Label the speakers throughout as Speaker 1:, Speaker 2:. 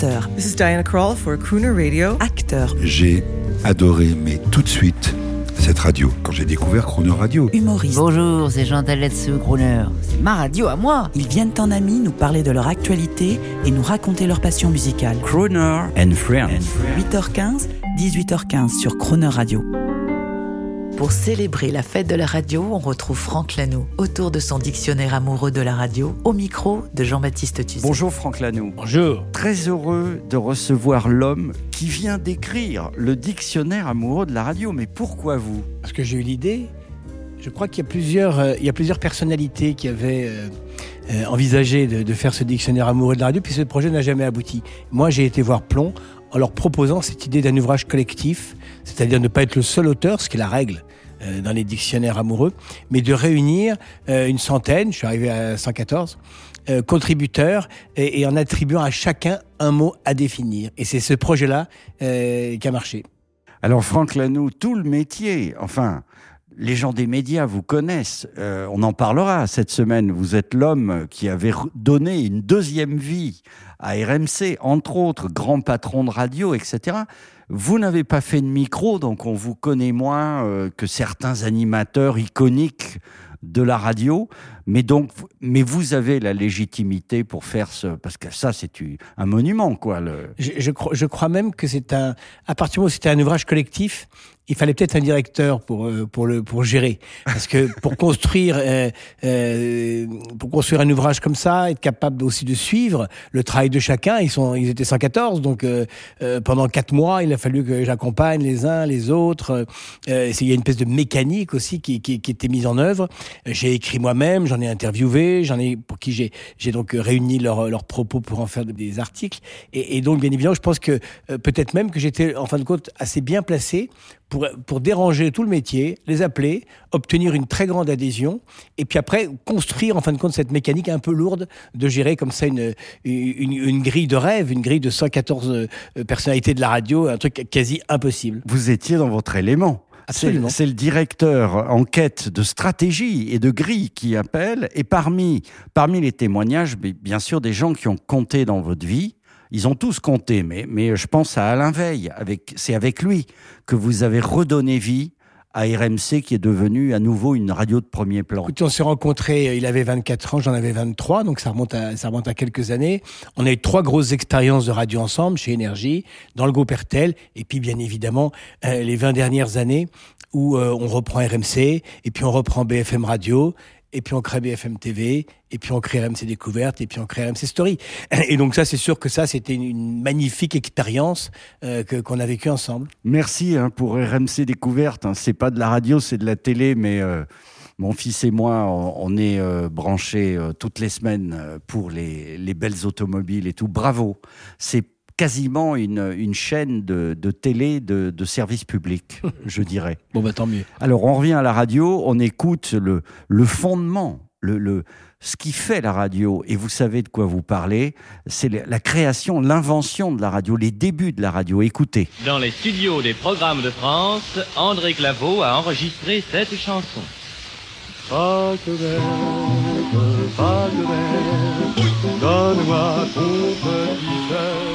Speaker 1: chanteur.
Speaker 2: This is Diana Krall for Crooner Radio.
Speaker 1: Acteur.
Speaker 3: J'ai adoré, mais tout de suite, cette radio, quand j'ai découvert Chrono Radio.
Speaker 1: Humoriste.
Speaker 4: Bonjour, c'est Jean Taletsu, Crooner. C'est ma radio à moi.
Speaker 1: Ils viennent en amis nous parler de leur actualité et nous raconter leur passion musicale.
Speaker 5: Crooner and Friends.
Speaker 1: 8h15, 18h15 sur Croner Radio. Pour célébrer la fête de la radio, on retrouve Franck Lanoux autour de son dictionnaire amoureux de la radio, au micro de Jean-Baptiste Tuzet.
Speaker 5: Bonjour Franck Lanoux.
Speaker 6: Bonjour.
Speaker 5: Très heureux de recevoir l'homme qui vient d'écrire le dictionnaire amoureux de la radio. Mais pourquoi vous?
Speaker 6: Parce que j'ai eu l'idée. Je crois qu'il y a plusieurs, euh, il y a plusieurs personnalités qui avaient euh, euh, envisagé de, de faire ce dictionnaire amoureux de la radio, puis ce projet n'a jamais abouti. Moi, j'ai été voir Plomb en leur proposant cette idée d'un ouvrage collectif, c'est-à-dire ne pas être le seul auteur, ce qui est la règle euh, dans les dictionnaires amoureux, mais de réunir euh, une centaine, je suis arrivé à 114, euh, contributeurs et, en attribuant à chacun un mot à définir. Et c'est ce projet-là qui a marché.
Speaker 5: Alors Franck Lanoux, tout le métier, enfin, les gens des médias vous connaissent. On en parlera cette semaine. Vous êtes l'homme qui avait donné une deuxième vie à RMC, entre autres, grand patron de radio, etc. Vous n'avez pas fait de micro, donc on vous connaît moins euh, que certains animateurs iconiques de la radio, mais donc, mais vous avez la légitimité pour faire ce, parce que ça, c'est un monument, quoi.
Speaker 6: Je, crois, je crois même que c'est un, à partir du moment où c'était un ouvrage collectif, il fallait peut-être un directeur pour euh, pour le pour gérer, parce que pour construire euh, pour construire un ouvrage comme ça, être capable aussi de suivre le travail de chacun. Ils sont, ils étaient 114, donc pendant quatre mois, il a fallu que j'accompagne les uns les autres. Euh, il y a une espèce de mécanique aussi qui, qui, qui était mise en œuvre. J'ai écrit moi-même, j'en ai interviewé, j'en ai pour qui j'ai donc réuni leurs propos pour en faire des articles. Et, donc bien évidemment, je pense que euh, peut-être même que j'étais en fin de compte assez bien placé pour déranger tout le métier, les appeler, obtenir une très grande adhésion, et puis après construire en fin de compte cette mécanique un peu lourde de gérer comme ça une grille de rêve, une grille de 114 euh, personnalités de la radio, un truc quasi impossible.
Speaker 5: Vous étiez dans votre élément.
Speaker 6: Absolument.
Speaker 5: C'est le directeur en quête de stratégie et de grille qui appelle. Et parmi, parmi les témoignages, bi- bien sûr, des gens qui ont compté dans votre vie. Ils ont tous compté, mais, mais je pense à Alain Veil. Avec, c'est avec lui que vous avez redonné vie à RMC qui est devenu à nouveau une radio de premier plan.
Speaker 6: Écoutez, on s'est rencontrés, euh, il avait 24 ans, j'en avais 23, donc ça remonte, à, ça remonte à quelques années. On a eu trois grosses expériences de radio ensemble, chez Énergie, dans le groupe RTL, et puis bien évidemment, euh, les 20 dernières années où euh, on reprend RMC, et puis on reprend BFM Radio, et puis on crée BFM TV, et puis on crée RMC Découverte, et puis on crée RMC Story. Et donc ça, c'est sûr que ça, c'était une, magnifique expérience euh, qu'on a vécue ensemble.
Speaker 5: Merci hein, pour RMC Découverte. Hein. C'est pas de la radio, c'est de la télé, mais euh, mon fils et moi, on, est euh, branchés toutes les semaines pour les, les belles automobiles et tout. Bravo. Quasiment une, une chaîne de, de télé de, de service public, je dirais.
Speaker 6: Bon, bah tant mieux.
Speaker 5: Alors, on revient à la radio, on écoute le, le fondement, le, le, ce qui fait la radio, et vous savez de quoi vous parlez, c'est la création, l'invention de la radio, les débuts de la radio. Écoutez.
Speaker 7: Dans les studios des programmes de France, André Claveau a enregistré cette chanson. Donne-moi ton petit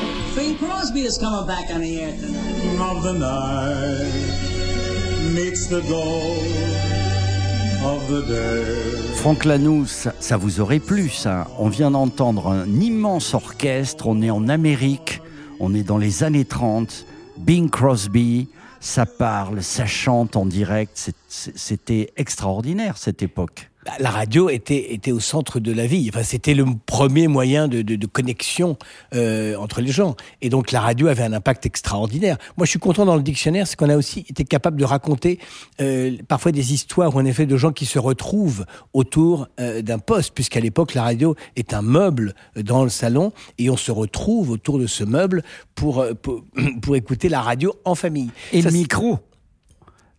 Speaker 7: cœur.
Speaker 8: Bing Crosby is coming back on the air tonight. Of the night meets the gold of the day.
Speaker 5: Franck Lanoux, ça, vous aurait plu, ça. On vient d'entendre un immense orchestre, on est en Amérique, on est dans les années 30, Bing Crosby, ça parle, ça chante en direct, c'était extraordinaire cette époque.
Speaker 6: Bah, la radio était, était au centre de la vie. Enfin, c'était le premier moyen de, de, de connexion euh, entre les gens. Et donc, la radio avait un impact extraordinaire. Moi, je suis content dans le dictionnaire, c'est qu'on a aussi été capable de raconter euh, parfois des histoires, en effet, de gens qui se retrouvent autour euh, d'un poste, puisqu'à l'époque, la radio est un meuble dans le salon, et on se retrouve autour de ce meuble pour, pour, pour écouter la radio en famille.
Speaker 5: Et
Speaker 6: Ça,
Speaker 5: le micro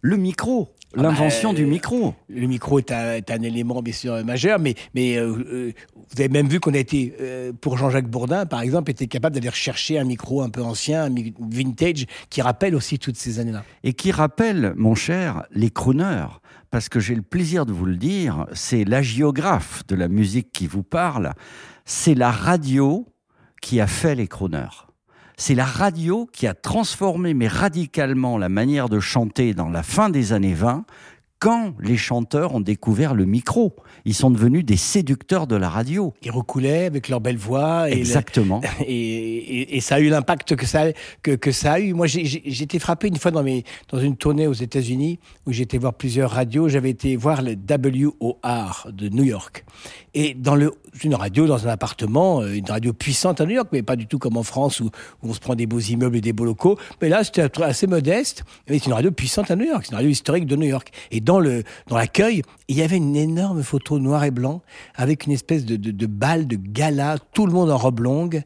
Speaker 5: Le micro
Speaker 6: Ah bah,
Speaker 5: L'invention
Speaker 6: euh,
Speaker 5: du micro
Speaker 6: Le micro est un, est un élément bien sûr majeur, mais, mais euh, euh, vous avez même vu qu'on a été, euh, pour Jean-Jacques Bourdin par exemple, était capable d'aller rechercher un micro un peu ancien, un vintage, qui rappelle aussi toutes ces années-là.
Speaker 5: et qui rappelle, mon cher, les crooners. Parce que j'ai le plaisir de vous le dire, c'est la géographe de la musique qui vous parle. C'est la radio qui a fait les crooners. C'est la radio qui a transformé, mais radicalement, la manière de chanter dans la fin des années 20 quand les chanteurs ont découvert le micro. Ils sont devenus des séducteurs de la radio.
Speaker 6: Ils recoulaient avec leur belle voix. Et
Speaker 5: Exactement.
Speaker 6: le- et, et- et ça a eu l'impact que ça, que, que ça a eu. Moi, j'ai- été frappé une fois dans, mes, dans une tournée aux États-Unis où j'étais voir plusieurs radios. J'avais été voir le WOR de New York. Et dans le, une radio, dans un appartement, euh, une radio puissante à New York, mais pas du tout comme en France où, où on se prend des beaux immeubles et des beaux locaux. Mais là, c'était assez modeste. Mais c'est une radio puissante à New York. C'est une radio historique de New York. Et dans le dans l'accueil, il y avait une énorme photo noir et blanc avec une espèce de, de, de balle de gala, tout le monde en robe longue.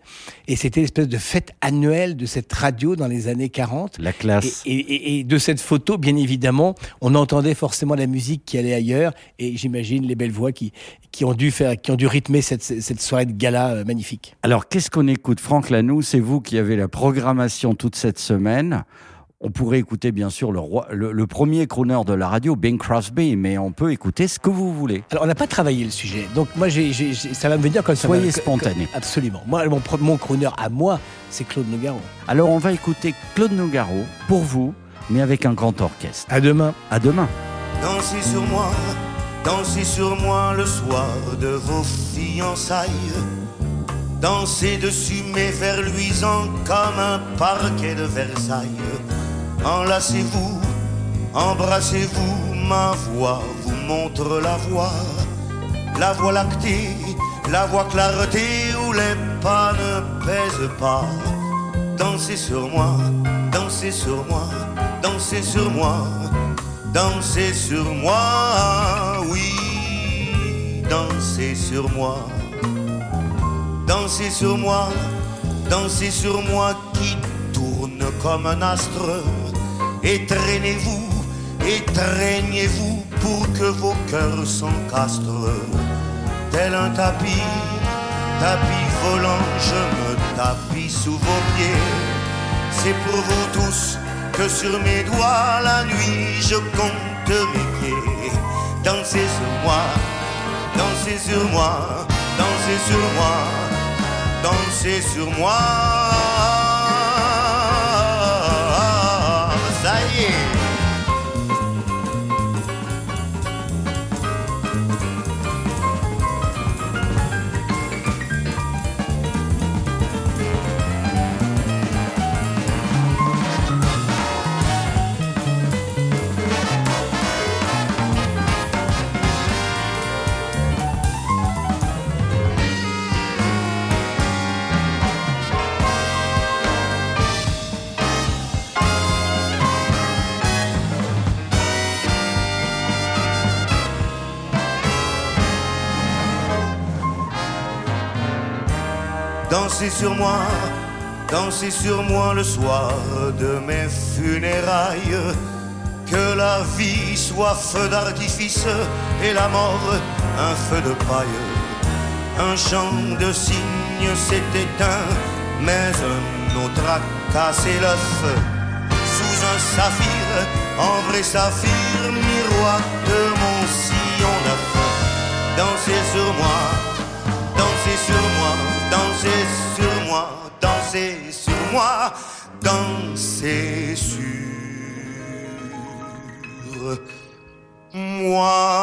Speaker 6: Et c'était l'espèce de fête annuelle de cette radio dans les années 40.
Speaker 5: La classe.
Speaker 6: Et, et- et de cette photo, bien évidemment, on entendait forcément la musique qui allait ailleurs. Et j'imagine les belles voix qui, qui ont dû faire, qui ont dû rythmer cette, cette soirée de gala euh, magnifique.
Speaker 5: Alors, qu'est-ce qu'on écoute? Franck Lanoux, c'est vous qui avez la programmation toute cette semaine. On pourrait écouter, bien sûr, le, roi, le, le premier crooner de la radio, Bing Crosby, mais on peut écouter ce que vous voulez.
Speaker 6: Alors, on n'a pas travaillé le sujet. Donc, moi, ça va me venir comme ça.
Speaker 5: Soyez spontané.
Speaker 6: Absolument. Moi, mon, mon crooner à moi, c'est Claude Nougaro.
Speaker 5: Alors, on va écouter Claude Nougaro, pour vous, mais avec un grand orchestre.
Speaker 6: À demain.
Speaker 5: À demain.
Speaker 9: Dansez sur moi, dansez sur moi le soir de vos fiançailles. Dansez dessus mes vers luisants comme un parquet de Versailles. Enlacez-vous, embrassez-vous, ma voix vous montre la voie. La voie lactée, la voie clarté où les pas ne pèsent pas. Dansez sur moi, dansez sur moi, dansez sur moi, dansez sur moi, oui, dansez sur moi. Dansez sur moi, dansez sur moi qui tourne comme un astre. Et traînez-vous pour que vos cœurs s'encastrent. Tel un tapis, tapis volant, je me tapis sous vos pieds. C'est pour vous tous que sur mes doigts la nuit je compte mes pieds. Dansez sur moi, dansez sur moi, dansez sur moi, dansez sur moi. Dansez sur moi, dansez sur moi le soir de mes funérailles. Que la vie soit feu d'artifice et la mort un feu de paille. Un chant de cygne s'est éteint, mais un autre a cassé feu. Sous un saphir, en vrai saphir, miroir de mon sillon neuf. Dansez sur moi, dansez sur moi, dansez sur moi, dansez sur moi, dansez sur moi.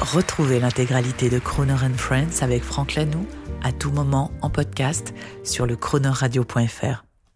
Speaker 1: Retrouvez l'intégralité de Croner and Friends avec Franck Lanoux à tout moment en podcast sur le chronoradio.fr.